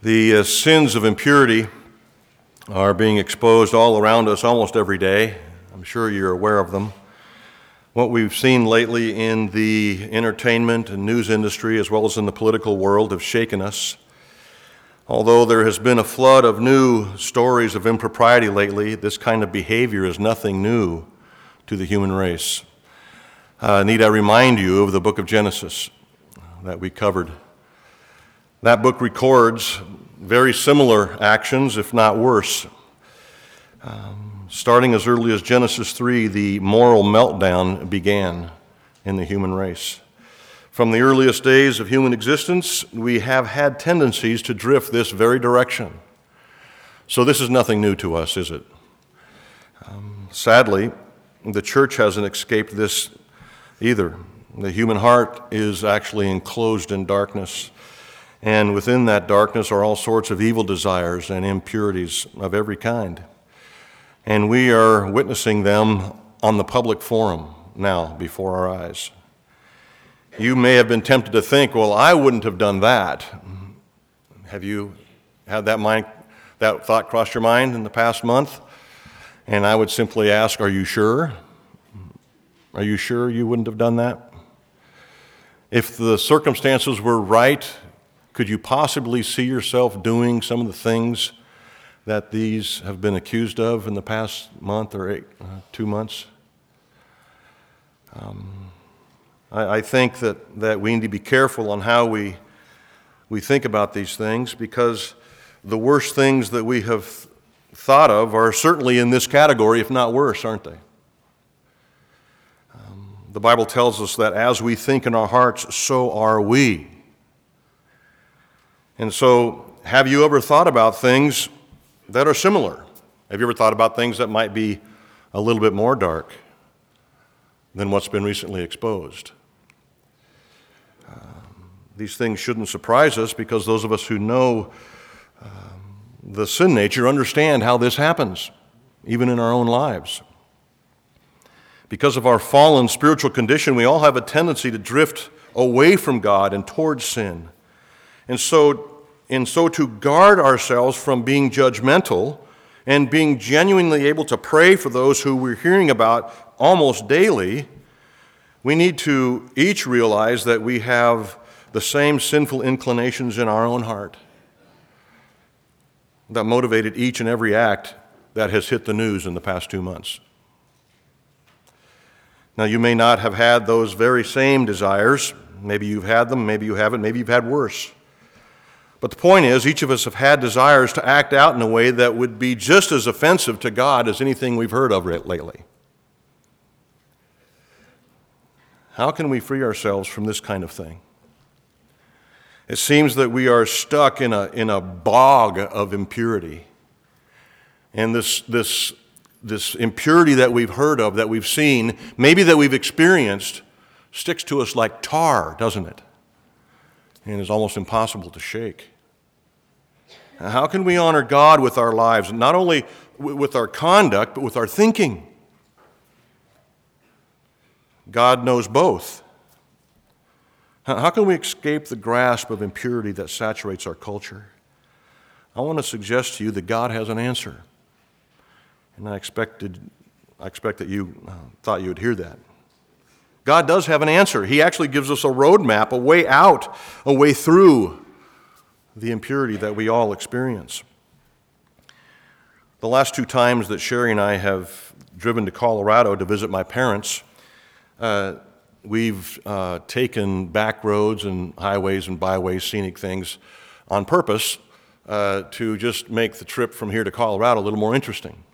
The uh, sins of impurity are being exposed all around us almost every day. I'm sure you're aware of them. What we've seen lately in the entertainment and news industry, as well as in the political world, have shaken us. Although there has been a flood of new stories of impropriety lately, this kind of behavior is nothing new to the human race. Uh, need I remind you of the book of Genesis that we covered that book records very similar actions, if not worse. Um, starting as early as Genesis 3, the moral meltdown began in the human race. From the earliest days of human existence, we have had tendencies to drift this very direction. So, this is nothing new to us, is it? Um, sadly, the church hasn't escaped this either. The human heart is actually enclosed in darkness. And within that darkness are all sorts of evil desires and impurities of every kind. And we are witnessing them on the public forum now before our eyes. You may have been tempted to think, well, I wouldn't have done that. Have you had that, mind, that thought cross your mind in the past month? And I would simply ask, are you sure? Are you sure you wouldn't have done that? If the circumstances were right could you possibly see yourself doing some of the things that these have been accused of in the past month or eight, uh, two months? Um, I, I, think that, that we need to be careful on how we, we think about these things because the worst things that we have thought of are certainly in this category, if not worse, aren't they? Um, the Bible tells us that as we think in our hearts, so are we. And so, have you ever thought about things that are similar? Have you ever thought about things that might be a little bit more dark than what's been recently exposed? Um, these things shouldn't surprise us because those of us who know um, the sin nature understand how this happens, even in our own lives. Because of our fallen spiritual condition, we all have a tendency to drift away from God and towards sin. And so, and so to guard ourselves from being judgmental and being genuinely able to pray for those who we're hearing about almost daily, we need to each realize that we have the same sinful inclinations in our own heart that motivated each and every act that has hit the news in the past two months. Now, you may not have had those very same desires. Maybe you've had them, maybe you haven't, maybe you've had worse. But the point is, each of us have had desires to act out in a way that would be just as offensive to God as anything we've heard of lately. How can we free ourselves from this kind of thing? It seems that we are stuck in a, in a bog of impurity. And this, this, this impurity that we've heard of, that we've seen, maybe that we've experienced, sticks to us like tar, doesn't it? And is almost impossible to shake. How can we honor God with our lives, not only with our conduct, but with our thinking? God knows both. How can we escape the grasp of impurity that saturates our culture? I want to suggest to you that God has an answer. And I expected, I expect that you uh, thought you would hear that. God does have an answer. He actually gives us a roadmap, a way out, a way through the impurity that we all experience. The last two times that Sherry and I have driven to Colorado to visit my parents, uh, we've uh, taken back roads and highways and byways, scenic things, on purpose uh, to just make the trip from here to Colorado a little more interesting.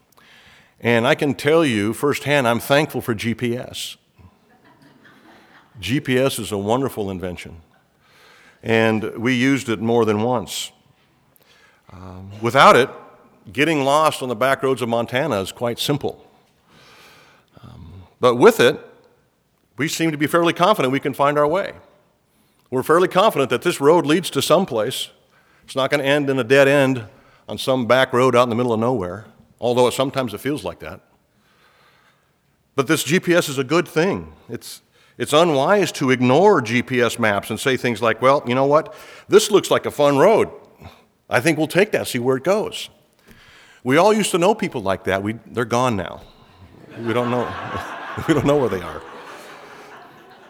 And I can tell you firsthand, I'm thankful for GPS. GPS is a wonderful invention, and we used it more than once. Um, without it, getting lost on the back roads of Montana is quite simple. Um, but with it, we seem to be fairly confident we can find our way. We're fairly confident that this road leads to some place. It's not going to end in a dead end on some back road out in the middle of nowhere, although sometimes it feels like that. But this GPS is a good thing. It's, it's unwise to ignore GPS maps and say things like, well, you know what? This looks like a fun road. I think we'll take that, see where it goes. We all used to know people like that. We, they're gone now. We don't know. we don't know where they are.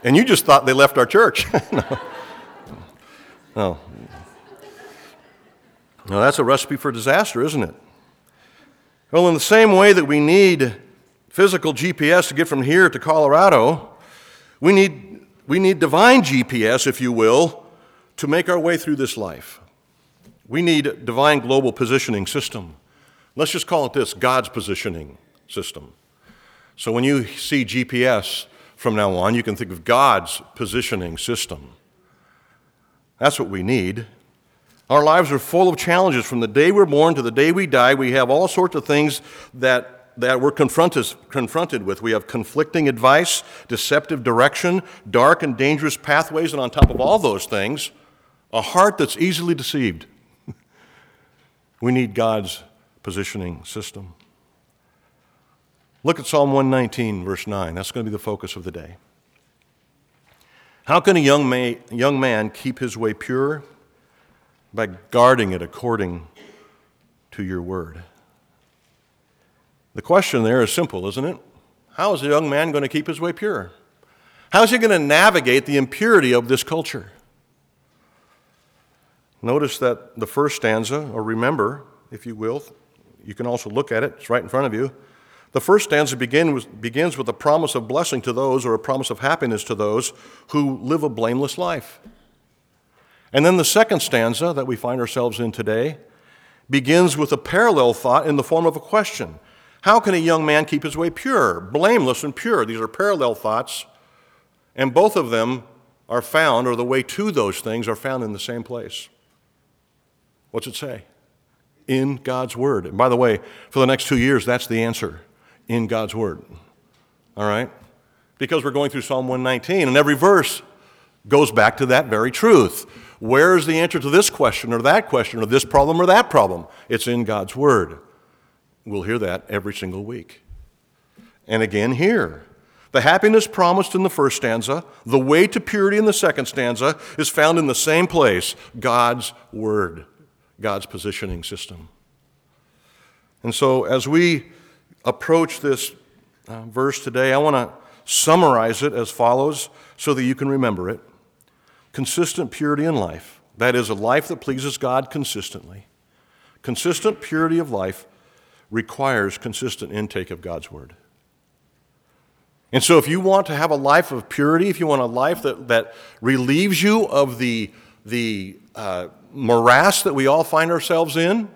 And you just thought they left our church. no. no. No, that's a recipe for disaster, isn't it? Well, in the same way that we need physical GPS to get from here to Colorado, we need, we need divine GPS, if you will, to make our way through this life. We need divine global positioning system. Let's just call it this God's positioning system. So when you see GPS from now on, you can think of God's positioning system. That's what we need. Our lives are full of challenges. From the day we're born to the day we die, we have all sorts of things that, that we're confronted, confronted with. We have conflicting advice, deceptive direction, dark and dangerous pathways, and on top of all those things, a heart that's easily deceived. we need God's positioning system. Look at Psalm 119, verse 9. That's going to be the focus of the day. How can a young, man, young man keep his way pure? by guarding it according to your word. The question there is simple, isn't it? How is a young man going to keep his way pure? How is he going to navigate the impurity of this culture? Notice that the first stanza, or remember, if you will, you can also look at it, it's right in front of you. The first stanza begin with, begins with a promise of blessing to those, or a promise of happiness to those who live a blameless life. And then the second stanza that we find ourselves in today begins with a parallel thought in the form of a question How can a young man keep his way pure, blameless, and pure? These are parallel thoughts, and both of them are found, or the way to those things are found in the same place. What's it say? In God's Word. And by the way, for the next two years, that's the answer in God's Word. All right? Because we're going through Psalm 119, and every verse goes back to that very truth. Where is the answer to this question or that question or this problem or that problem? It's in God's Word. We'll hear that every single week. And again here. The happiness promised in the first stanza, the way to purity in the second stanza, is found in the same place God's Word, God's positioning system. And so, as we approach this uh, verse today, I want to summarize it as follows so that you can remember it consistent purity in life, that is, a life that pleases God consistently, consistent purity of life requires consistent intake of God's Word. And so, if you want to have a life of purity, if you want a life that, that relieves you of the, the uh, morass that we all find ourselves in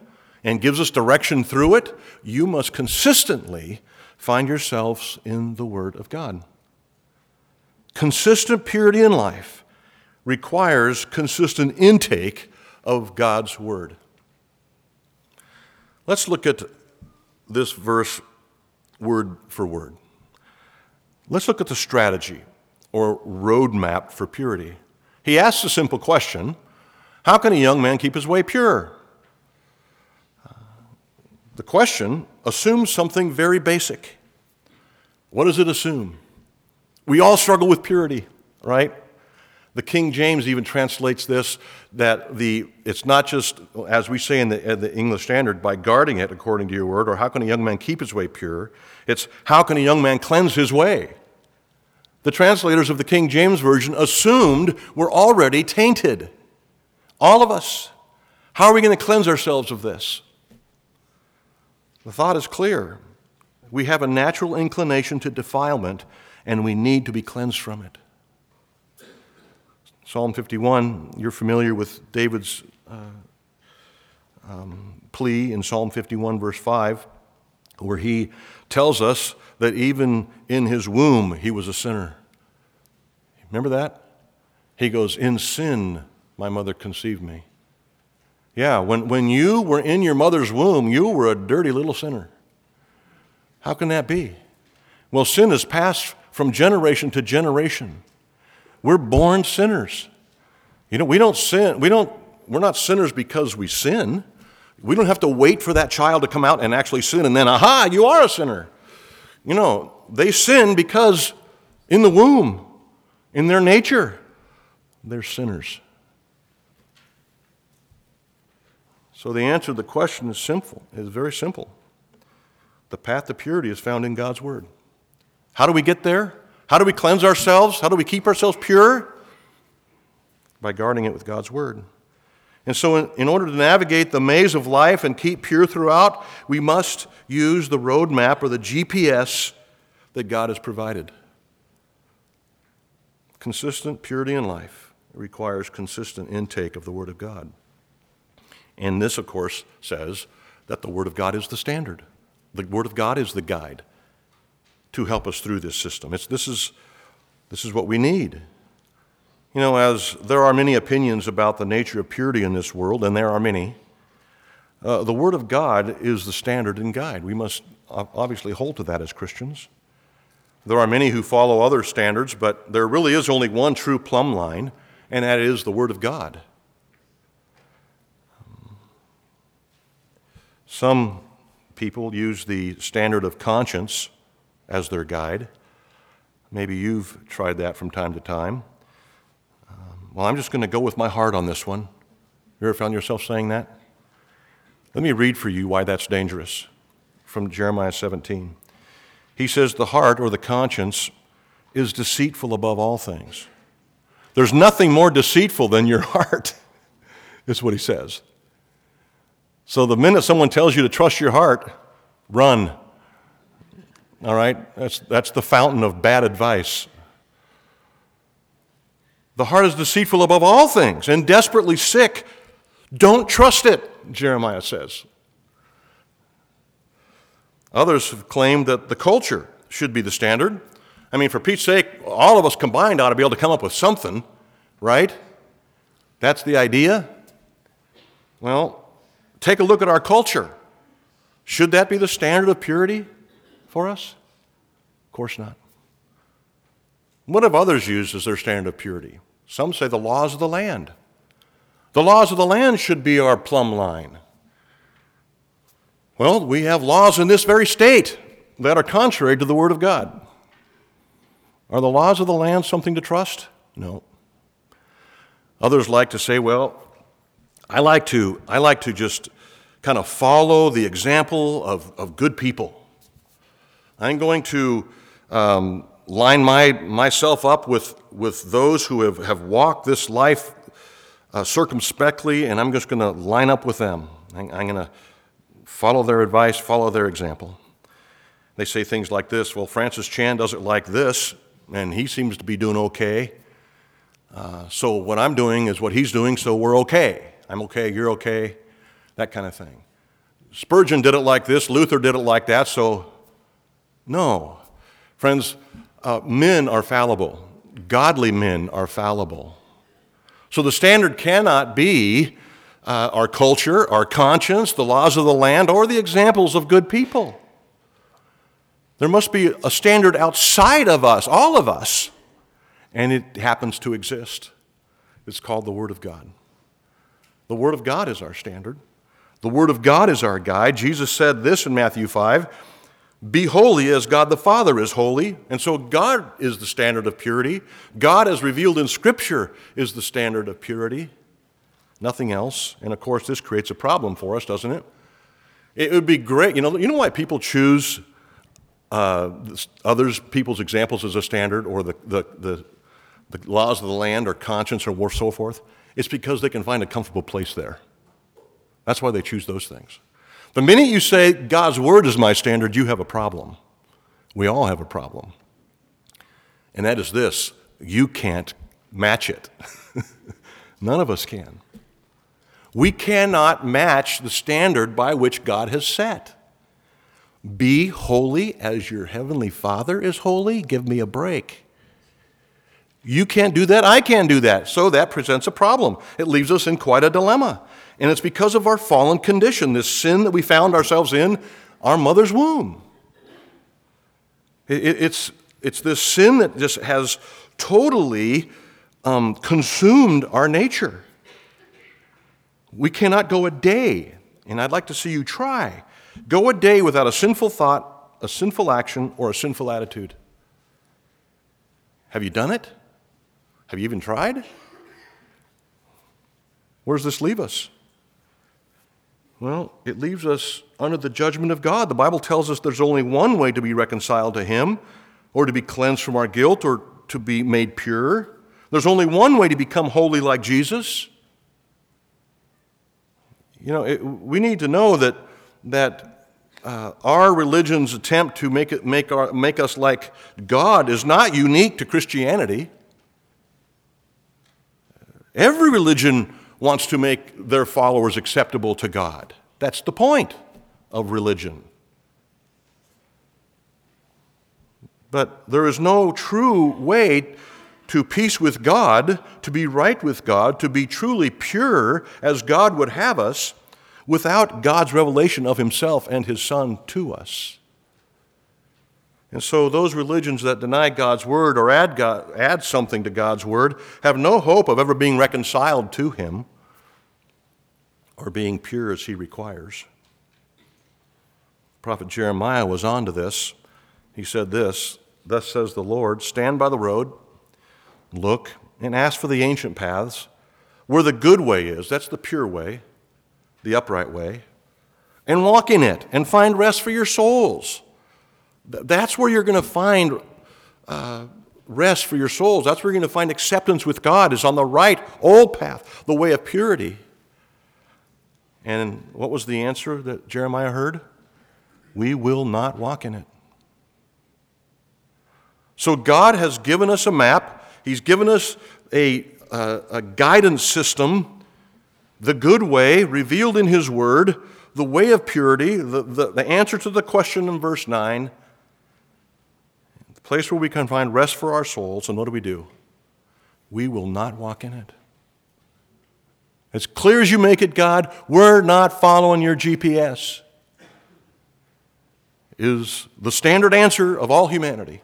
and gives us direction through it, you must consistently find yourselves in the Word of God. Consistent purity in life requires consistent intake of God's Word. Let's look at this verse word for word. Let's look at the strategy or roadmap for purity. He asks a simple question How can a young man keep his way pure? The question assumes something very basic. What does it assume? We all struggle with purity, right? The King James even translates this that the, it's not just, as we say in the, in the, English Standard, by guarding it according to your word, or how can a young man keep his way pure? It's how can a young man cleanse his way? The translators of the King James Version assumed we're already tainted. All of us. How are we going to cleanse ourselves of this? The thought is clear. We have a natural inclination to defilement, and we need to be cleansed from it. Psalm 51, you're familiar with David's uh, um, plea in Psalm 51, verse 5, where he tells us that even in his womb he was a sinner. Remember that? He goes, In sin my mother conceived me. Yeah, when, when you were in your mother's womb, you were a dirty little sinner. How can that be? Well, sin has passed from generation to generation. We're born sinners. You know, we don't sin, we don't, we're not sinners because we sin. We don't have to wait for that child to come out and actually sin and then, aha, you are a sinner. You know, they sin because in the womb, in their nature, they're sinners. So the answer to the question is simple, is very simple. The path to purity is found in God's Word. How do we get there? How do we cleanse ourselves? How do we keep ourselves pure? By guarding it with God's Word. And so, in, in, order to navigate the maze of life and keep pure throughout, we must use the roadmap or the GPS that God has provided. Consistent purity in life requires consistent intake of the Word of God. And this, of course, says that the Word of God is the standard. The Word of God is the guide to help us through this system. It's, this, is, this is what we need. You know, as there are many opinions about the nature of purity in this world, and there are many, uh, the Word of God is the standard and guide. We must obviously hold to that as Christians. There are many who follow other standards, but there really is only one true plumb line, and that is the Word of God. Some people use the standard of conscience as their guide. Maybe you've tried that from time to time. Um, well, I'm just going to go with my heart on this one. You ever found yourself saying that? Let me read for you why that's dangerous from Jeremiah 17. He says, The heart or the conscience is deceitful above all things. There's nothing more deceitful than your heart, is what he says. So the minute someone tells you to trust your heart, run. All right? That's, that's the fountain of bad advice. The heart is deceitful above all things and desperately sick. Don't trust it, Jeremiah says. Others have claimed that the culture should be the standard. I mean, for Pete's sake, all of us combined ought to be able to come up with something, right? That's the idea. Well, take a look at our culture. Should that be the standard of purity for us? Of course not. What have others used as their standard of purity? Some say the laws of the land. The laws of the land should be our plumb line. Well, we have laws in this very state that are contrary to the Word of God. Are the laws of the land something to trust? No. Others like to say, well, I like to, I like to just kind of follow the example of, of good people. I'm going to um, line my, myself up with, with those who have, have walked this life uh, circumspectly, and I'm just going to line up with them. I'm, I'm going to follow their advice, follow their example. They say things like this Well, Francis Chan does it like this, and he seems to be doing okay. Uh, so what I'm doing is what he's doing, so we're okay. I'm okay, you're okay that kind of thing. Spurgeon did it like this, Luther did it like that, so no. Friends, uh, men are fallible, godly men are fallible. So the standard cannot be uh, our culture, our conscience, the laws of the land, or the examples of good people. There must be a standard outside of us, all of us, and it happens to exist. It's called the Word of God. The Word of God is our standard. The Word of God is our guide. Jesus said this in Matthew 5 Be holy as God the Father is holy. And so God is the standard of purity. God, as revealed in Scripture, is the standard of purity. Nothing else. And of course, this creates a problem for us, doesn't it? It would be great. You know, you know why people choose uh, others, people's examples as a standard or the, the, the, the laws of the land or conscience or so forth? It's because they can find a comfortable place there. That's why they choose those things. The minute you say, God's word is my standard, you have a problem. We all have a problem. And that is this you can't match it. None of us can. We cannot match the standard by which God has set. Be holy as your heavenly Father is holy. Give me a break. You can't do that. I can't do that. So that presents a problem. It leaves us in quite a dilemma. And it's because of our fallen condition, this sin that we found ourselves in our mother's womb. It's, it's this sin that just has totally um, consumed our nature. We cannot go a day, and I'd like to see you try, go a day without a sinful thought, a sinful action, or a sinful attitude. Have you done it? Have you even tried? Where does this leave us? Well, it leaves us under the judgment of God. The Bible tells us there's only one way to be reconciled to Him, or to be cleansed from our guilt, or to be made pure. There's only one way to become holy like Jesus. You know, it, we need to know that, that uh, our religion's attempt to make, it, make, our, make us like God is not unique to Christianity. Every religion wants to make their followers acceptable to God. That's the point of religion. But there is no true way to peace with God, to be right with God, to be truly pure as God would have us, without God's revelation of Himself and His Son to us. And so, those religions that deny God's word or add, God, add something to God's word have no hope of ever being reconciled to Him or being pure as He requires. Prophet Jeremiah was on to this. He said this Thus says the Lord, stand by the road, look, and ask for the ancient paths, where the good way is. That's the pure way, the upright way. And walk in it and find rest for your souls. That's where you're going to find uh, rest for your souls. That's where you're going to find acceptance with God, is on the right, old path, the way of purity. And what was the answer that Jeremiah heard? We will not walk in it. So God has given us a map, He's given us a, a, a guidance system, the good way revealed in His Word, the way of purity, the, the, the answer to the question in verse 9 place where we can find rest for our souls. And what do we do? We will not walk in it. As clear as you make it, God, we're not following your GPS, is the standard answer of all humanity.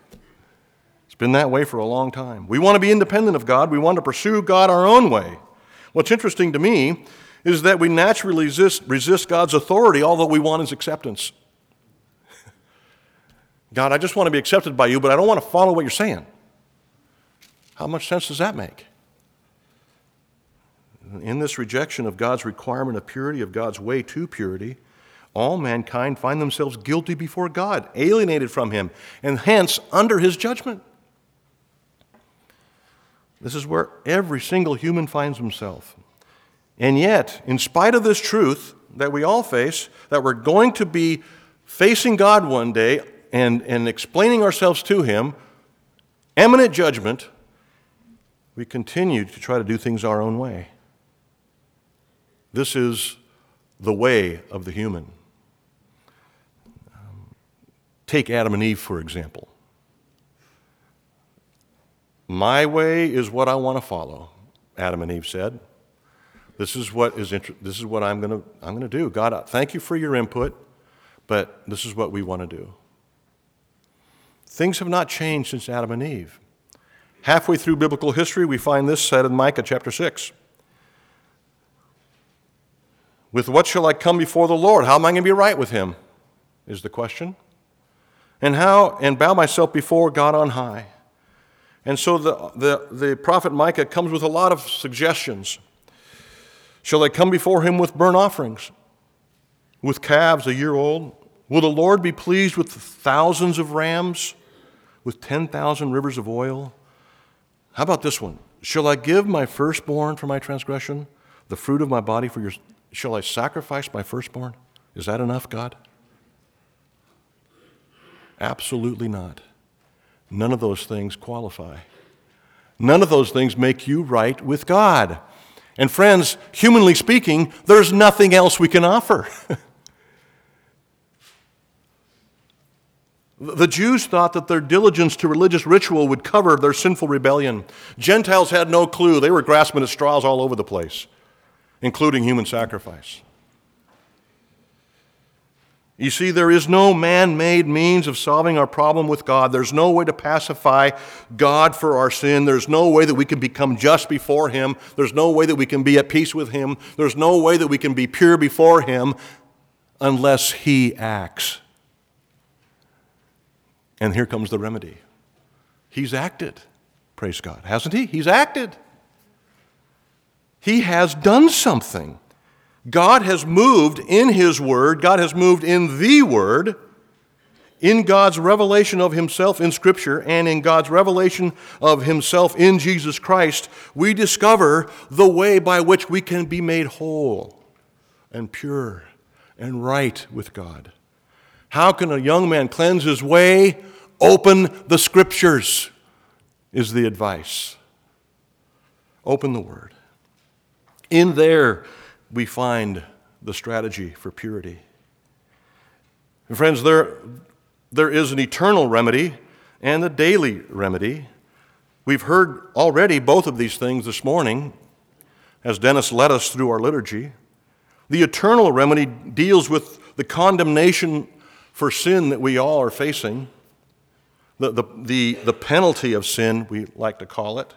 It's been that way for a long time. We want to be independent of God, we want to pursue God our own way. What's interesting to me is that we naturally resist, resist God's authority, all that we want is acceptance. God, I just want to be accepted by you, but I don't want to follow what you're saying. How much sense does that make? In this rejection of God's requirement of purity, of God's way to purity, all mankind find themselves guilty before God, alienated from Him, and hence under His judgment. This is where every single human finds himself. And yet, in spite of this truth that we all face, that we're going to be facing God one day and, and explaining ourselves to Him, eminent judgment, we continue to try to do things our own way. This is the way of the human. Um, take Adam and Eve, for example. My way is what I want to follow, Adam and Eve said. This is what, is inter- this is what I'm going to I'm going to do. God, thank you for your input, but this is what we want to do. Things have not changed since Adam and Eve. Halfway through biblical history, we find this said in Micah chapter 6. With what shall I come before the Lord? How am I going to be right with him? Is the question. And how, and bow myself before God on high. And so the, the, the prophet Micah comes with a lot of suggestions. Shall I come before him with burnt offerings, with calves a year old? Will the Lord be pleased with thousands of rams, with 10,000 rivers of oil? How about this one? Shall I give my firstborn for my transgression, the fruit of my body for your Shall I sacrifice my firstborn? Is that enough, God? Absolutely not. None of those things qualify. None of those things make you right with God. And friends, humanly speaking, there's nothing else we can offer. the Jews thought that their diligence to religious ritual would cover their sinful rebellion. Gentiles had no clue. They were grasping at straws all over the place including human sacrifice. You see, there is no man made means of solving our problem with God. There's no way to pacify God for our sin. There's no way that we can become just before Him. There's no way that we can be at peace with Him. There's no way that we can be pure before Him unless He acts. And here comes the remedy He's acted, praise God, hasn't He? He's acted. He has done something. God has moved in His Word, God has moved in the Word, in God's revelation of Himself in Scripture, and in God's revelation of Himself in Jesus Christ, we discover the way by which we can be made whole and pure and right with God. How can a young man cleanse his way? Open the Scriptures, is the advice. Open the Word. In there, we find the strategy for purity. And friends, there, there is an eternal remedy and a daily remedy. We've heard already both of these things this morning as Dennis led us through our liturgy. The eternal remedy deals with the condemnation for sin that we all are facing, the, the, the, the penalty of sin, we like to call it.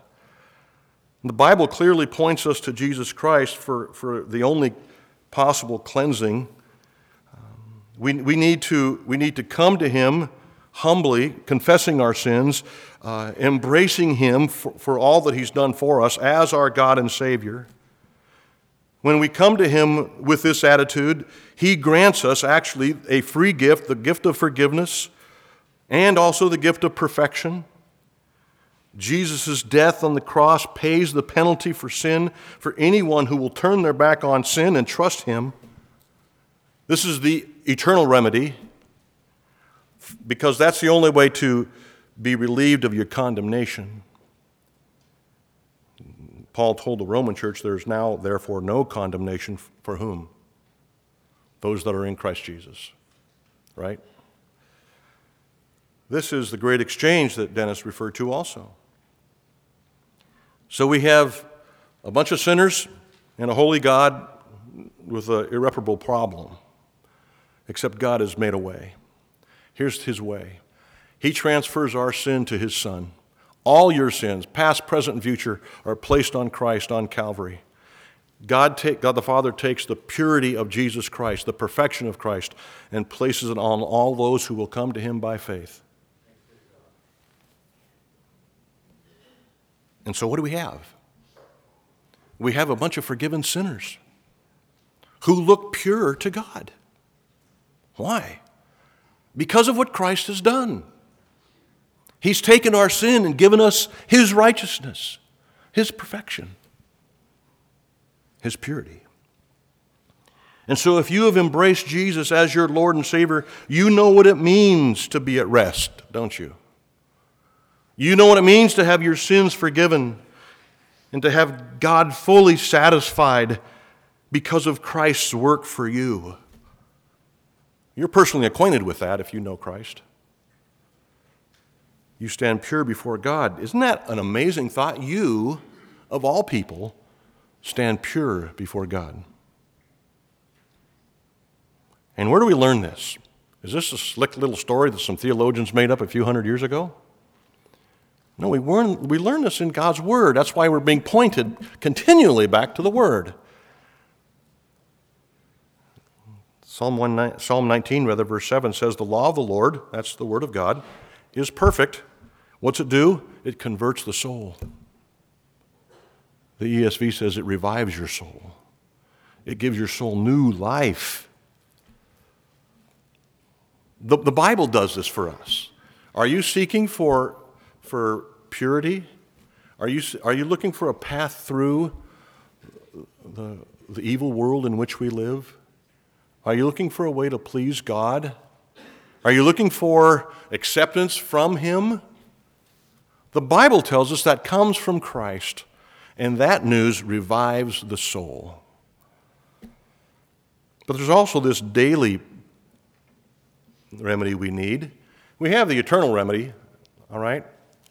The Bible clearly points us to Jesus Christ for, for the only possible cleansing. Um, we, we, need to, we need to come to Him humbly, confessing our sins, uh, embracing Him for, for all that He's done for us as our God and Savior. When we come to Him with this attitude, He grants us actually a free gift, the gift of forgiveness, and also the gift of perfection. Jesus' death on the cross pays the penalty for sin for anyone who will turn their back on sin and trust Him. This is the eternal remedy because that's the only way to be relieved of your condemnation. Paul told the Roman church there is now, therefore, no condemnation for whom? Those that are in Christ Jesus. Right? This is the great exchange that Dennis referred to also. So we have a bunch of sinners and a holy God with an irreparable problem, except God has made a way. Here's his way He transfers our sin to his Son. All your sins, past, present, and future, are placed on Christ on Calvary. God, take, God the Father takes the purity of Jesus Christ, the perfection of Christ, and places it on all those who will come to him by faith. And so, what do we have? We have a bunch of forgiven sinners who look pure to God. Why? Because of what Christ has done. He's taken our sin and given us His righteousness, His perfection, His purity. And so, if you have embraced Jesus as your Lord and Savior, you know what it means to be at rest, don't you? You know what it means to have your sins forgiven and to have God fully satisfied because of Christ's work for you. You're personally acquainted with that if you know Christ. You stand pure before God. Isn't that an amazing thought? You, of all people, stand pure before God. And where do we learn this? Is this a slick little story that some theologians made up a few hundred years ago? No, we, learn, we learn this in God's Word. That's why we're being pointed continually back to the Word. Psalm, 1, Psalm 19, rather, verse 7 says, The law of the Lord, that's the Word of God, is perfect. What's it do? It converts the soul. The ESV says it revives your soul, it gives your soul new life. The, the Bible does this for us. Are you seeking for for purity? Are you, are you looking for a path through the, the evil world in which we live? Are you looking for a way to please God? Are you looking for acceptance from Him? The Bible tells us that comes from Christ, and that news revives the soul. But there's also this daily remedy we need. We have the eternal remedy, all right?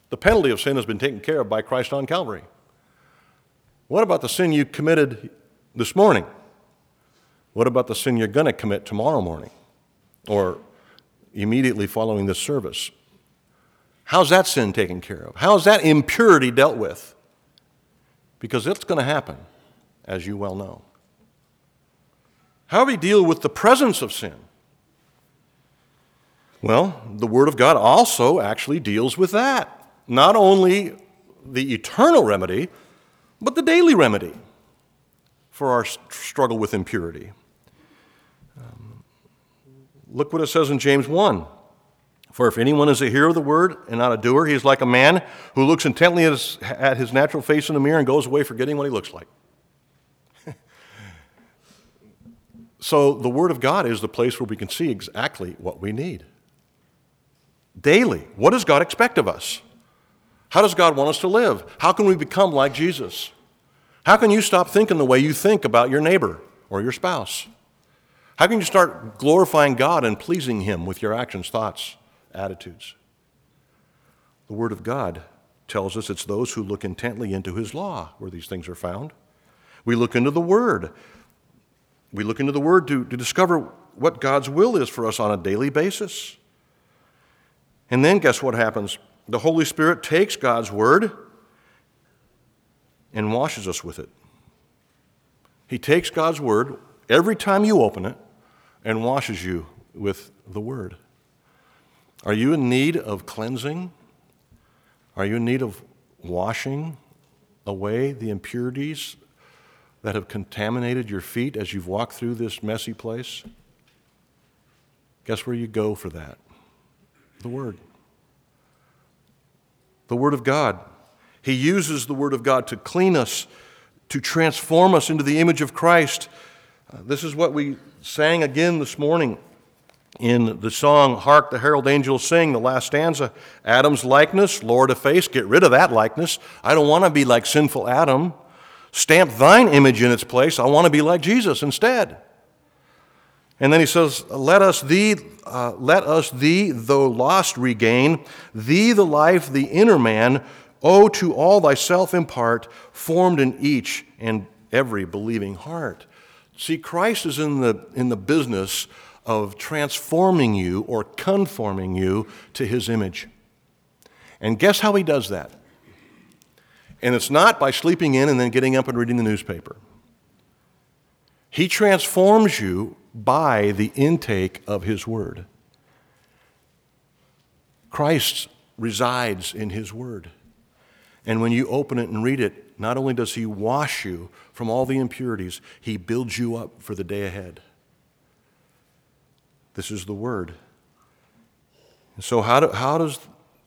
The penalty of sin has been taken care of by Christ on Calvary. What about the sin you committed this morning? What about the sin you're going to commit tomorrow morning or immediately following this service? How's that sin taken care of? How's that impurity dealt with? Because it's going to happen, as you well know. How do we deal with the presence of sin? Well, the Word of God also actually deals with that not only the eternal remedy, but the daily remedy. for our struggle with impurity. Look what it says in James 1. For if anyone is a hearer of the word and not a doer, he is like a man who looks intently at his, at his natural face in the mirror and goes away forgetting what he looks like. so the Word of God is the place where we can see exactly what we need. Daily, what does God expect of us? How does God want us to live? How can we become like Jesus? How can you stop thinking the way you think about your neighbor or your spouse? How can you start glorifying God and pleasing Him with your actions, thoughts, attitudes? The Word of God tells us it's those who look intently into His law where these things are found. We look into the Word. We look into the Word to, to discover what God's will is for us on a daily basis. And then guess what happens? The Holy Spirit takes God's Word and washes us with it. He takes God's Word every time you open it and washes you with the Word. Are you in need of cleansing? Are you in need of washing away the impurities that have contaminated your feet as you've walked through this messy place? Guess where you go for that? The Word. The Word of God. He uses the Word of God to clean us, to transform us into the image of Christ. Uh, this is what we sang again this morning in the song Hark the Herald Angels Sing, the last stanza Adam's likeness, Lord of efface, get rid of that likeness. I don't want to be like sinful Adam. Stamp thine image in its place. I want to be like Jesus instead. And then he says, Let us thee, uh, let us thee, though lost, regain, thee the life, the inner man, O to all thyself impart, formed in each and every believing heart. See, Christ is in the, in the business of transforming you or conforming you to his image. And guess how he does that? And it's not by sleeping in and then getting up and reading the newspaper. He transforms you by the intake of his word. Christ resides in his word. And when you open it and read it, not only does He wash you from all the impurities, He builds you up for the day ahead. This is the Word. And so, how, do, how does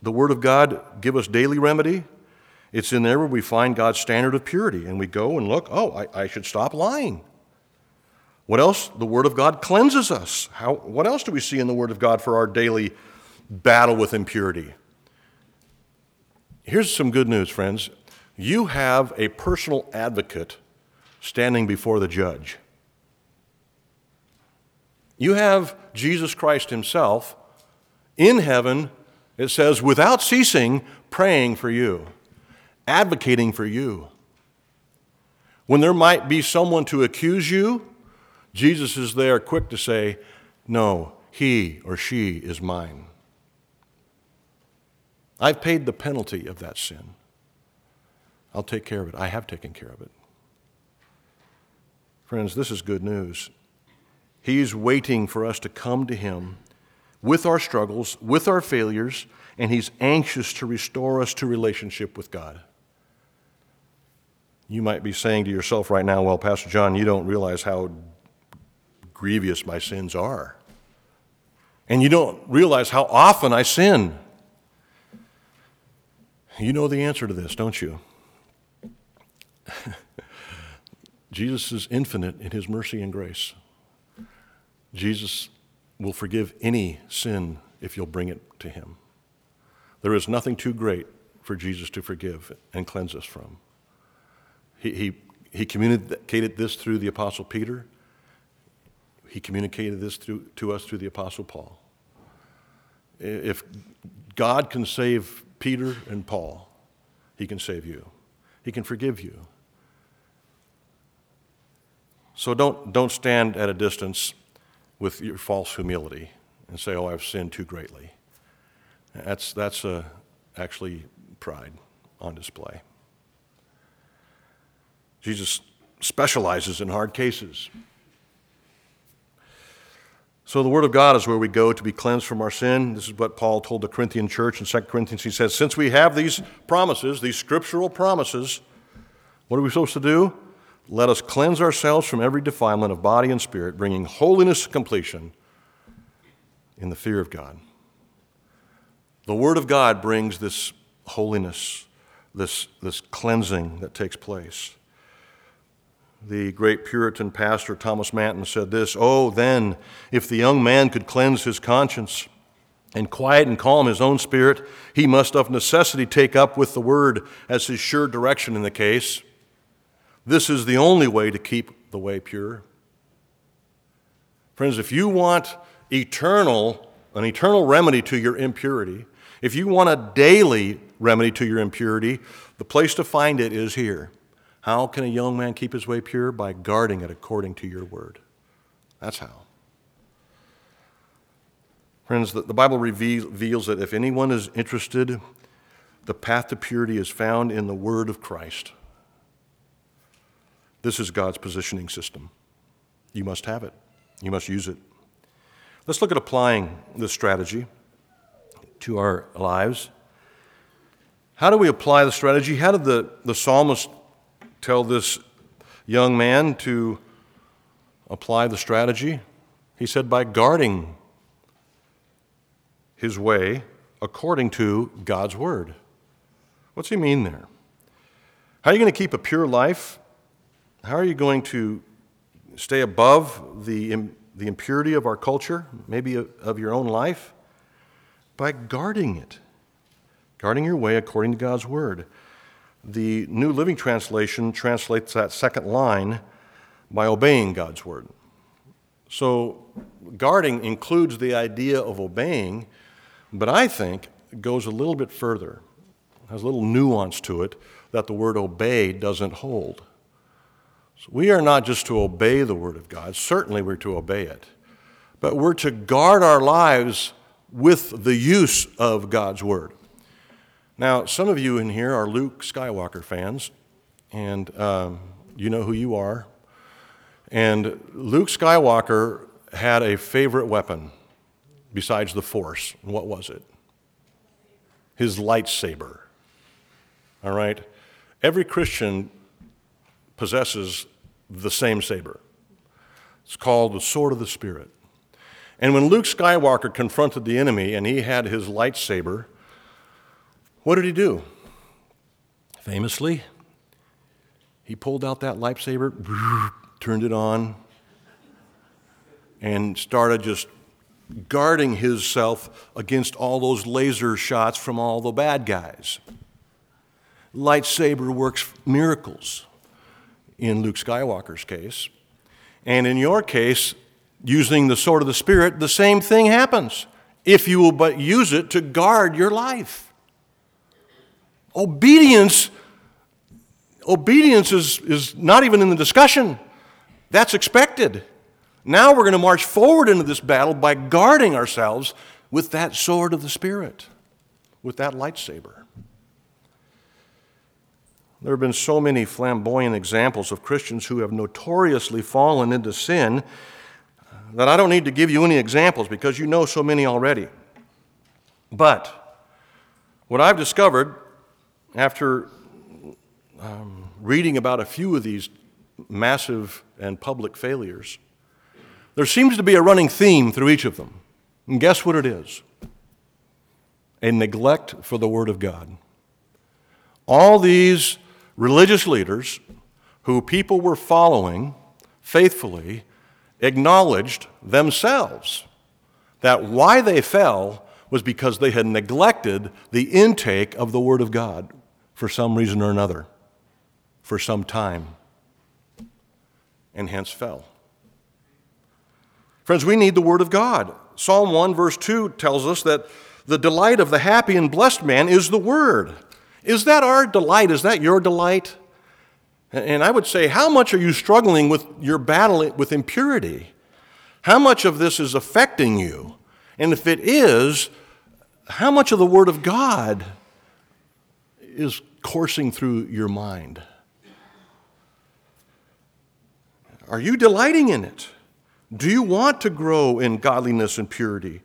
the Word of God give us daily remedy? It's in there where we find God's standard of purity, and we go and look, oh, I, I should stop lying. What else? The Word of God cleanses us. How, what else do we see in the Word of God for our daily battle with impurity? Here's some good news, friends. You have a personal advocate standing before the judge. You have Jesus Christ Himself in heaven, it says, without ceasing, praying for you, advocating for you. When there might be someone to accuse you, Jesus is there quick to say, No, he or she is mine. I've paid the penalty of that sin. I'll take care of it. I have taken care of it. Friends, this is good news. He's waiting for us to come to Him with our struggles, with our failures, and He's anxious to restore us to relationship with God. You might be saying to yourself right now, well, Pastor John, you don't realize how grievous my sins are. And you don't realize how often I sin. You know the answer to this, don't you? Jesus is infinite in his mercy and grace. Jesus will forgive any sin if you'll bring it to him. There is nothing too great for Jesus to forgive and cleanse us from. He, he, he communicated this through the Apostle Peter. He communicated this through, to us through the Apostle Paul. If God can save Peter and Paul, he can save you. He can forgive you. So don't, don't stand at a distance with your false humility and say, Oh, I've sinned too greatly. That's, that's uh, actually pride on display. Jesus specializes in hard cases. So the Word of God is where we go to be cleansed from our sin. This is what Paul told the Corinthian church in 2 Corinthians. He says, Since we have these promises, these scriptural promises, what are we supposed to do? Let us cleanse ourselves from every defilement of body and spirit, bringing holiness to completion in the fear of God. The Word of God brings this holiness, this, this cleansing that takes place. The great Puritan pastor Thomas Manton said this Oh, then, if the young man could cleanse his conscience and quiet and calm his own spirit, he must of necessity take up with the Word as his sure direction in the case. This is the only way to keep the way pure. Friends, if you want eternal, an eternal remedy to your impurity, if you want a daily remedy to your impurity, the place to find it is here. How can a young man keep his way pure? By guarding it according to your word. That's how. Friends, the, Bible reveals that if anyone is interested, the path to purity is found in the word of Christ. This is God's positioning system. You must have it, you must use it. Let's look at applying this strategy to our lives. How do we apply the strategy? How did the, the psalmist tell this young man to apply the strategy? He said, by guarding his way according to God's word. What's he mean there? How are you going to keep a pure life? How are you going to stay above the, the impurity of our culture, maybe of your own life? By guarding it, guarding your way according to God's word. The New Living Translation translates that second line by obeying God's word. So, guarding includes the idea of obeying, but I think goes a little bit further, has a little nuance to it that the word obey doesn't hold. We are not just to obey the word of God, certainly we're to obey it, but we're to guard our lives with the use of God's word. Now, some of you in here are Luke Skywalker fans, and um, you know who you are. And Luke Skywalker had a favorite weapon besides the Force. What was it? His lightsaber. All right? Every Christian possesses the same saber. It's called the sword of the Spirit. And when Luke Skywalker confronted the enemy and he had his lightsaber, what did he do? Famously, he pulled out that lightsaber, turned it on, and started just guarding himself against all those laser shots from all the bad guys. Lightsaber works miracles in Luke Skywalker's case. And in your case, using the sword of the Spirit, the same thing happens if you will but use it to guard your life. Obedience, obedience is, is not even in the discussion. That's expected. Now we're going to march forward into this battle by guarding ourselves with that sword of the Spirit, with that lightsaber. There have been so many flamboyant examples of Christians who have notoriously fallen into sin that I don't need to give you any examples because you know so many already. But what I've discovered after um, reading about a few of these massive and public failures, there seems to be a running theme through each of them. And guess what it is? A neglect for the Word of God. All these religious leaders who people were following faithfully acknowledged themselves that why they fell was because they had neglected the intake of the Word of God for some reason or another, for some time, and hence fell. Friends, we need the Word of God. Psalm 1, verse 2 tells us that the delight of the happy and blessed man is the Word. Is that our delight? Is that your delight? And I would say, how much are you struggling with your battle with impurity? How much of this is affecting you? And if it is, how much of the Word of God is coursing through your mind? Are you delighting in it? Do you want to grow in godliness and purity?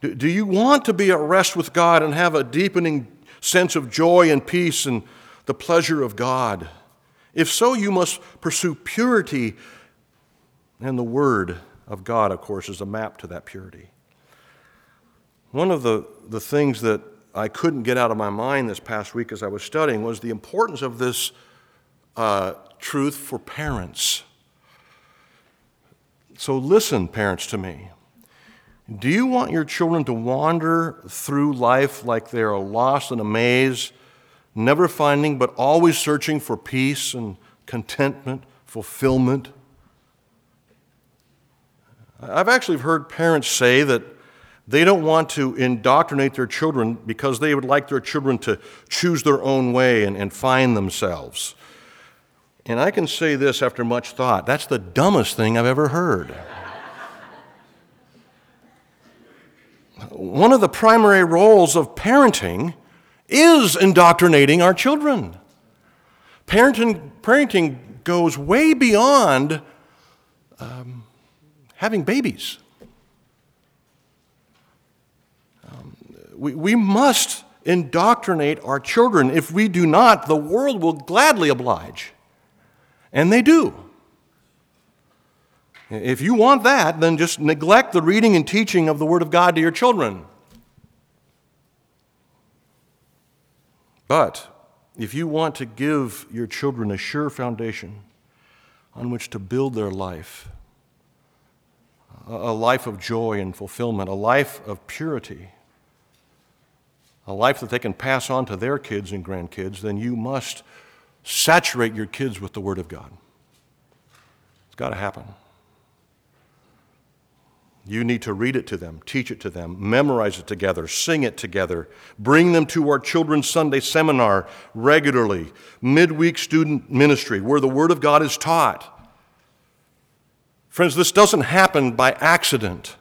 Do you want to be at rest with God and have a deepening sense of joy and peace and the pleasure of God? If so, you must pursue purity. And the Word of God, of course, is a map to that purity. One of the, the things that I couldn't get out of my mind this past week as I was studying was the importance of this uh, truth for parents. So, listen, parents, to me. Do you want your children to wander through life like they are lost in a maze, never finding but always searching for peace and contentment, fulfillment? I've actually heard parents say that they don't want to indoctrinate their children because they would like their children to choose their own way and, and find themselves. And I can say this after much thought that's the dumbest thing I've ever heard. One of the primary roles of parenting is indoctrinating our children. Parenting, parenting goes way beyond um, having babies. Um, we, we must indoctrinate our children. If we do not, the world will gladly oblige. And they do. If you want that, then just neglect the reading and teaching of the Word of God to your children. But if you want to give your children a sure foundation on which to build their life, a life of joy and fulfillment, a life of purity, a life that they can pass on to their kids and grandkids, then you must saturate your kids with the Word of God. It's got to happen. You need to read it to them, teach it to them, memorize it together, sing it together, bring them to our children's Sunday seminar regularly, midweek student ministry where the Word of God is taught. Friends, this doesn't happen by accident.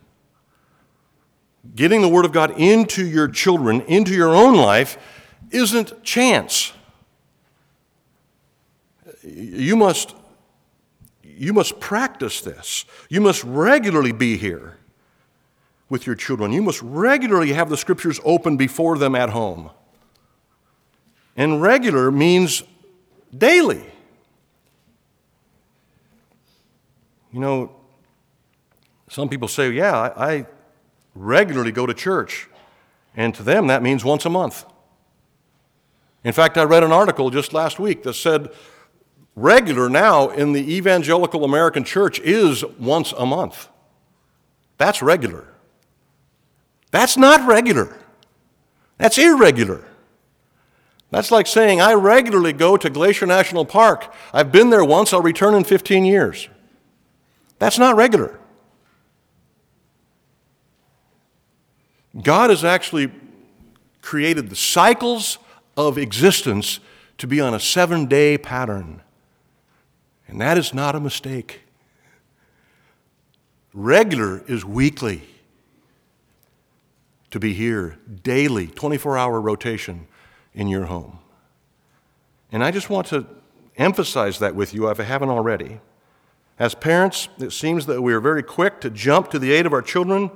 Getting the Word of God into your children, into your own life, isn't chance. You must you must practice this. You must regularly be here with your children. You must regularly have the scriptures open before them at home. And regular means daily. You know, some people say, yeah, I, regularly go to church. And to them, that means once a month. In fact, I read an article just last week that said regular now in the evangelical American church is once a month. That's regular. That's not regular. That's irregular. That's like saying, I regularly go to Glacier National Park. I've been there once, I'll return in 15 years. That's not regular. God has actually created the cycles of existence to be on a seven day pattern. And that is not a mistake. Regular is weekly. To be here daily, 24 hour rotation in your home. And I just want to emphasize that with you if I haven't already. As parents, it seems that we are very quick to jump to the aid of our children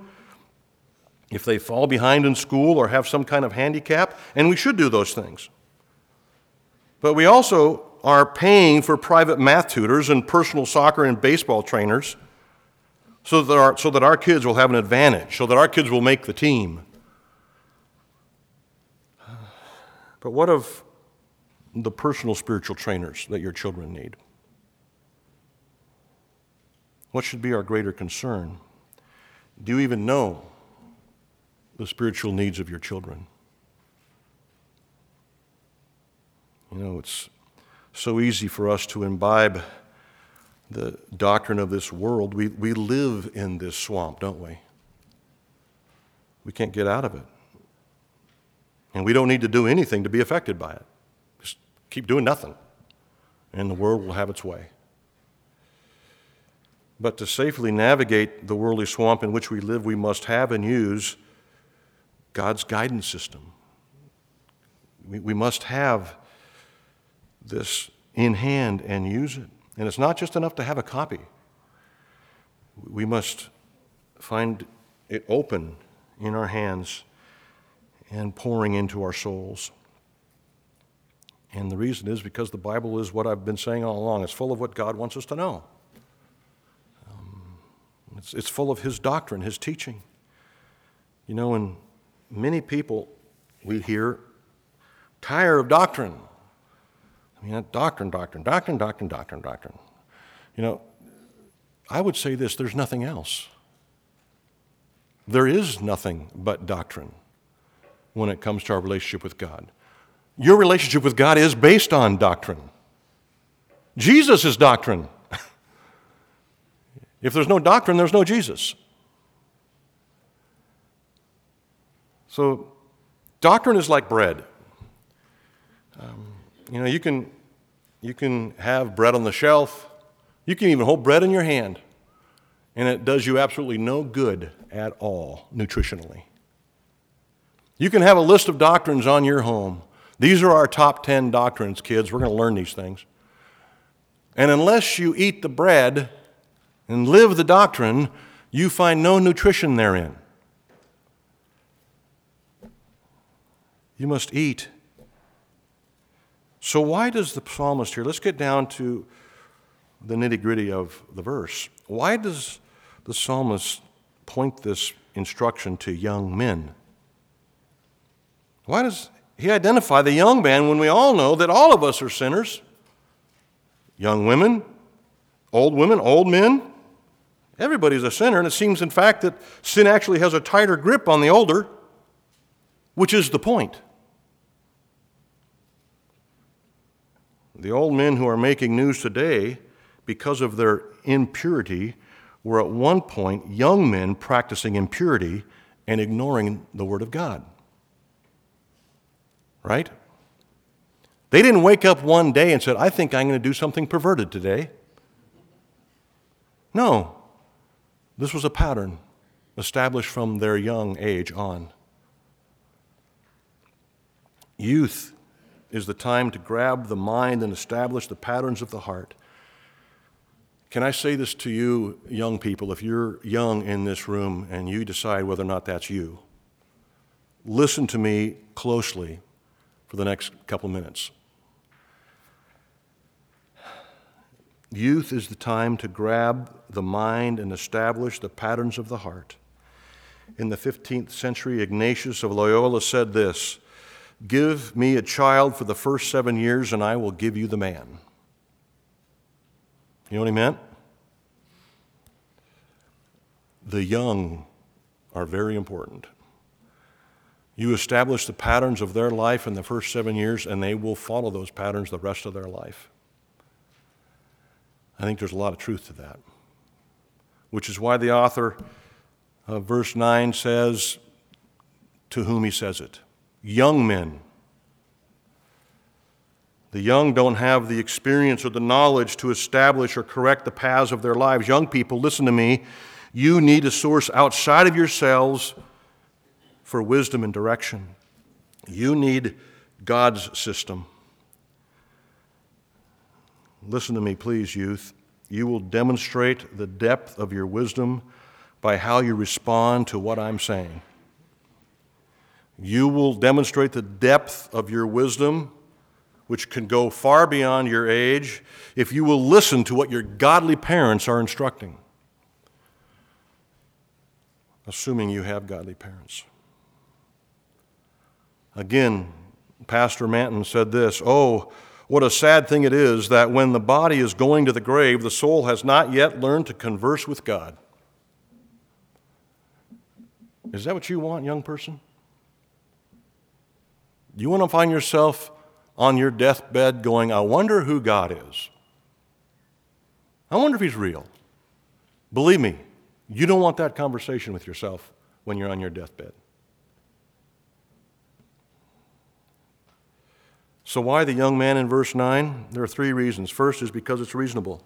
if they fall behind in school or have some kind of handicap, and we should do those things. But we also are paying for private math tutors and personal soccer and baseball trainers so that our, so that our kids will have an advantage, so that our kids will make the team. But what of the personal spiritual trainers that your children need? What should be our greater concern? Do you even know the spiritual needs of your children? You know, it's so easy for us to imbibe the doctrine of this world. We, we live in this swamp, don't we? We can't get out of it. And we don't need to do anything to be affected by it. Just keep doing nothing, and the world will have its way. But to safely navigate the worldly swamp in which we live, we must have and use God's guidance system. We, we must have this in hand and use it. And it's not just enough to have a copy, we must find it open in our hands and pouring into our souls. And the reason is because the Bible is what I've been saying all along. It's full of what God wants us to know. Um, it's, it's full of His doctrine, His teaching. You know, and many people we hear tire of doctrine. I mean, doctrine, doctrine, doctrine, doctrine, doctrine, doctrine. You know, I would say this there's nothing else. There is nothing but doctrine when it comes to our relationship with God. Your relationship with God is based on doctrine. Jesus is doctrine. if there's no doctrine, there's no Jesus. So, doctrine is like bread. Um, you know, you can, you can have bread on the shelf, you can even hold bread in your hand, and it does you absolutely no good at all nutritionally. You can have a list of doctrines on your home. These are our top 10 doctrines, kids. We're going to learn these things. And unless you eat the bread and live the doctrine, you find no nutrition therein. You must eat. So, why does the psalmist here, let's get down to the nitty gritty of the verse. Why does the psalmist point this instruction to young men? Why does he identify the young man when we all know that all of us are sinners? Young women, old women, old men. Everybody's a sinner, and it seems, in fact, that sin actually has a tighter grip on the older, which is the point. The old men who are making news today because of their impurity were at one point young men practicing impurity and ignoring the Word of God right? They didn't wake up one day and said, I think I'm going to do something perverted today. No, this was a pattern established from their young age on. Youth is the time to grab the mind and establish the patterns of the heart. Can I say this to you, young people, if you're young in this room and you decide whether or not that's you? Listen to me closely for the next couple minutes. Youth is the time to grab the mind and establish the patterns of the heart. In the 15th century, Ignatius of Loyola said this Give me a child for the first seven years, and I will give you the man. You know what he meant? The young are very important. You establish the patterns of their life in the first seven years, and they will follow those patterns the rest of their life. I think there's a lot of truth to that, which is why the author of verse 9 says, To whom he says it young men. The young don't have the experience or the knowledge to establish or correct the paths of their lives. Young people, listen to me. You need a source outside of yourselves for wisdom and direction. You need God's system. Listen to me, please, youth. You will demonstrate the depth of your wisdom by how you respond to what I'm saying. You will demonstrate the depth of your wisdom, which can go far beyond your age, if you will listen to what your godly parents are instructing, assuming you have godly parents. Again, Pastor Manton said this Oh, what a sad thing it is that when the body is going to the grave, the soul has not yet learned to converse with God. Is that what you want, young person? You want to find yourself on your deathbed going, I wonder who God is. I wonder if He's real. Believe me, you don't want that conversation with yourself when you're on your deathbed. So, why the young man in verse 9? There are three reasons. First is because it's reasonable.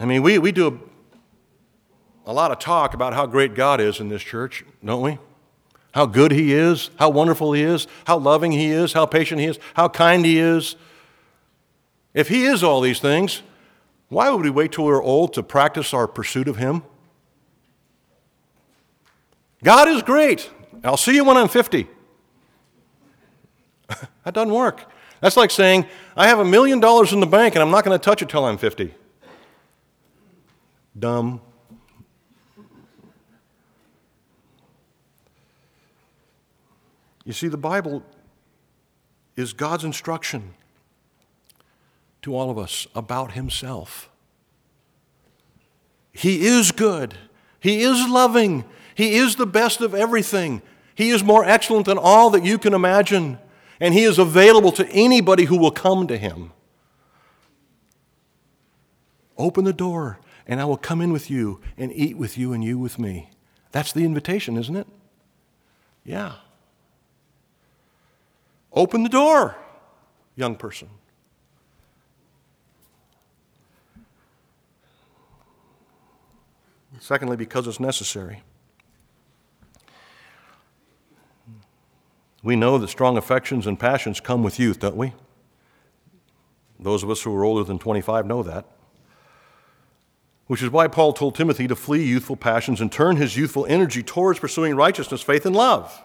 I mean, we, we do a, a lot of talk about how great God is in this church, don't we? How good He is, how wonderful He is, how loving He is, how patient He is, how kind He is. If He is all these things, why would we wait till we're old to practice our pursuit of Him? God is great. I'll see you when I'm 50. that doesn't work. That's like saying, I have a million dollars in the bank and I'm not going to touch it till I'm 50. Dumb. You see, the Bible is God's instruction to all of us about Himself. He is good, He is loving, He is the best of everything. He is more excellent than all that you can imagine, and He is available to anybody who will come to Him. Open the door, and I will come in with you and eat with you and you with me. That's the invitation, isn't it? Yeah. Open the door, young person. Secondly, because it's necessary. We know that strong affections and passions come with youth, don't we? Those of us who are older than 25 know that. Which is why Paul told Timothy to flee youthful passions and turn his youthful energy towards pursuing righteousness, faith, and love.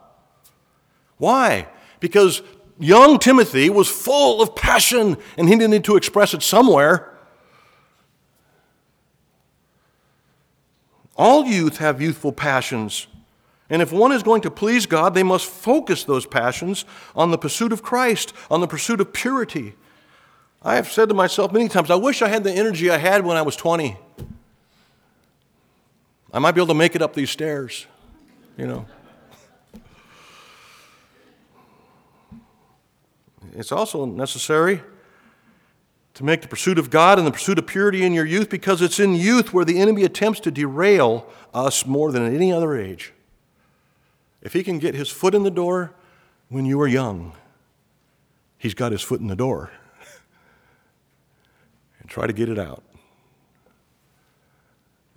Why? Because young Timothy was full of passion and he needed to express it somewhere. All youth have youthful passions. And if one is going to please God, they must focus those passions on the pursuit of Christ, on the pursuit of purity. I have said to myself many times, I wish I had the energy I had when I was 20. I might be able to make it up these stairs, you know. It's also necessary to make the pursuit of God and the pursuit of purity in your youth because it's in youth where the enemy attempts to derail us more than at any other age. If he can get his foot in the door when you are young, he's got his foot in the door. and try to get it out.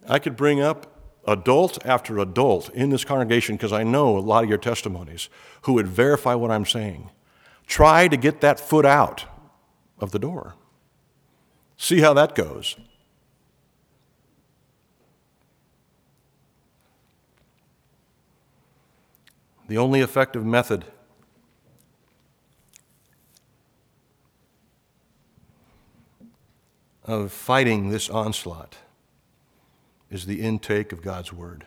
I could bring up adult after adult in this congregation because I know a lot of your testimonies who would verify what I'm saying. Try to get that foot out of the door. See how that goes. The only effective method of fighting this onslaught is the intake of God's Word.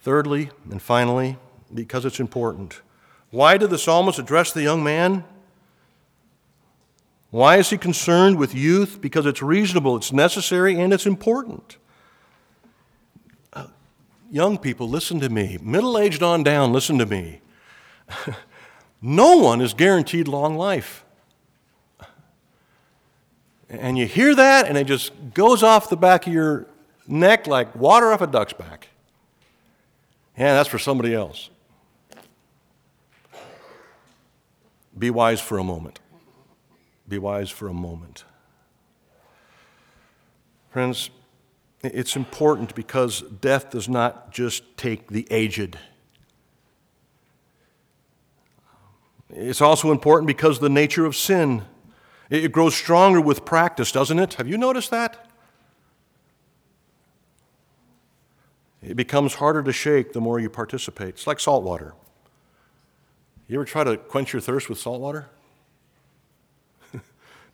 Thirdly, and finally, because it's important, why did the psalmist address the young man? Why is he concerned with youth? Because it's reasonable, it's necessary, and it's important. Uh, young people, listen to me. Middle aged on down, listen to me. no one is guaranteed long life. And you hear that, and it just goes off the back of your neck like water off a duck's back. Yeah, that's for somebody else. Be wise for a moment. Be wise for a moment. Friends, it's important because death does not just take the aged. It's also important because the nature of sin. It grows stronger with practice, doesn't it? Have you noticed that? It becomes harder to shake the more you participate. It's like salt water. You ever try to quench your thirst with salt water?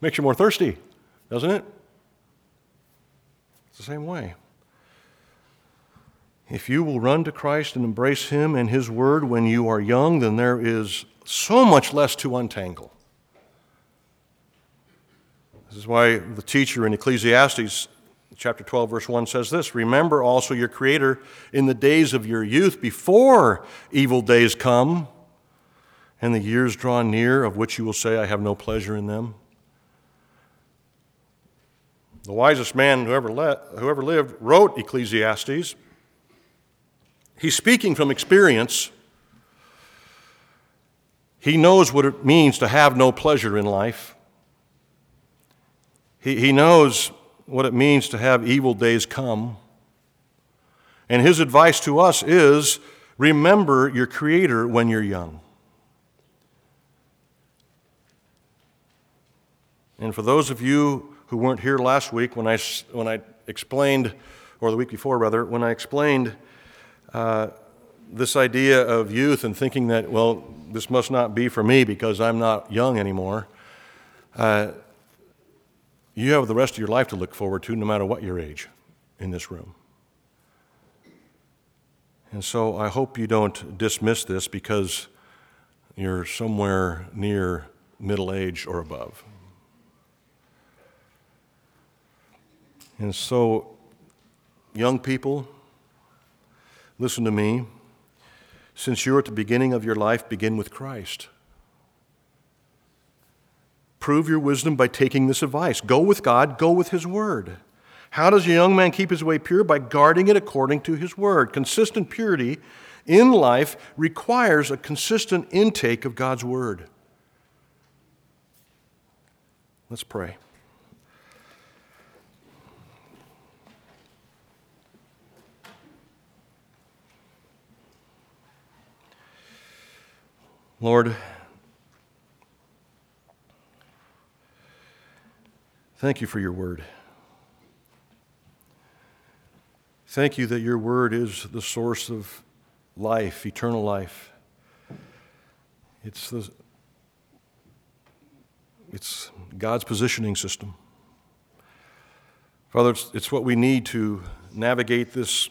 Makes you more thirsty, doesn't it? It's the same way. If you will run to Christ and embrace Him and His Word when you are young, then there is so much less to untangle. This is why the teacher in Ecclesiastes chapter 12, verse 1 says this Remember also your Creator in the days of your youth, before evil days come and the years draw near, of which you will say, I have no pleasure in them? The wisest man who ever, le- who ever lived wrote Ecclesiastes. He's speaking from experience. He knows what it means to have no pleasure in life. He, he knows what it means to have evil days come. And his advice to us is remember your Creator when you're young. And for those of you who weren't here last week when I, when I explained, or the week before rather, when I explained uh, this idea of youth and thinking that, well, this must not be for me because I'm not young anymore, uh, you have the rest of your life to look forward to, no matter what your age in this room. And so I hope you don't dismiss this because you're somewhere near middle age or above. And so, young people, listen to me. Since you're at the beginning of your life, begin with Christ. Prove your wisdom by taking this advice. Go with God, go with His Word. How does a young man keep his way pure? By guarding it according to His Word. Consistent purity in life requires a consistent intake of God's Word. Let's pray. Lord, thank you for your word. Thank you that your word is the source of life, eternal life. It's, the, it's God's positioning system. Father, it's, it's what we need to navigate this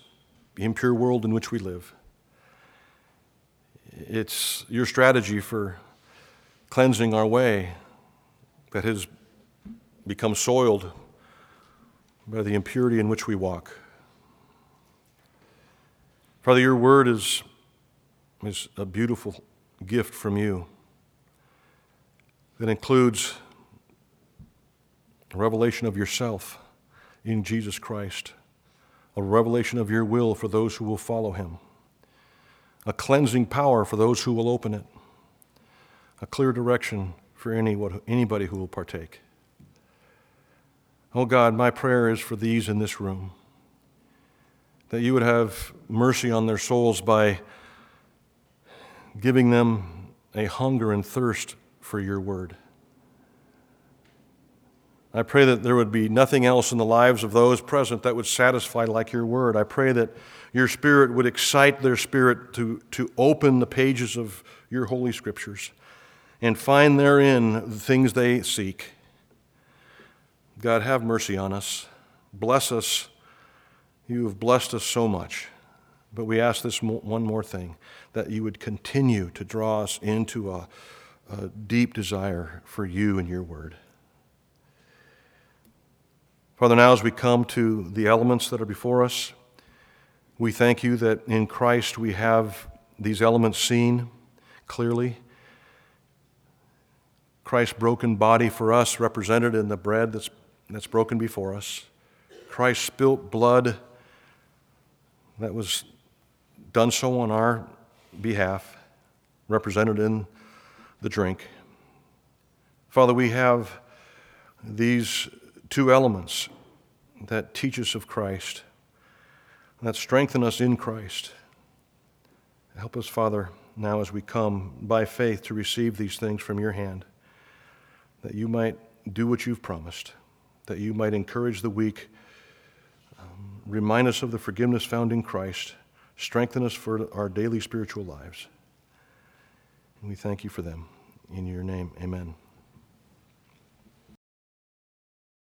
impure world in which we live. It's your strategy for cleansing our way that has become soiled by the impurity in which we walk. Father, your word is, is a beautiful gift from you that includes a revelation of yourself in Jesus Christ, a revelation of your will for those who will follow him a cleansing power for those who will open it, a clear direction for any, anybody who will partake. Oh God, my prayer is for these in this room that you would have mercy on their souls by giving them a hunger and thirst for your word. I pray that there would be nothing else in the lives of those present that would satisfy like your word. I pray that your spirit would excite their spirit to, to open the pages of your holy scriptures and find therein the things they seek. God, have mercy on us. Bless us. You have blessed us so much. But we ask this one more thing that you would continue to draw us into a, a deep desire for you and your word. Father, now as we come to the elements that are before us, we thank you that in Christ we have these elements seen clearly. Christ's broken body for us represented in the bread that's, that's broken before us. Christ's spilt blood that was done so on our behalf, represented in the drink. Father, we have these two elements that teach us of Christ, that strengthen us in Christ. Help us, Father, now as we come by faith to receive these things from your hand, that you might do what you've promised, that you might encourage the weak, um, remind us of the forgiveness found in Christ, strengthen us for our daily spiritual lives. And we thank you for them. In your name, amen.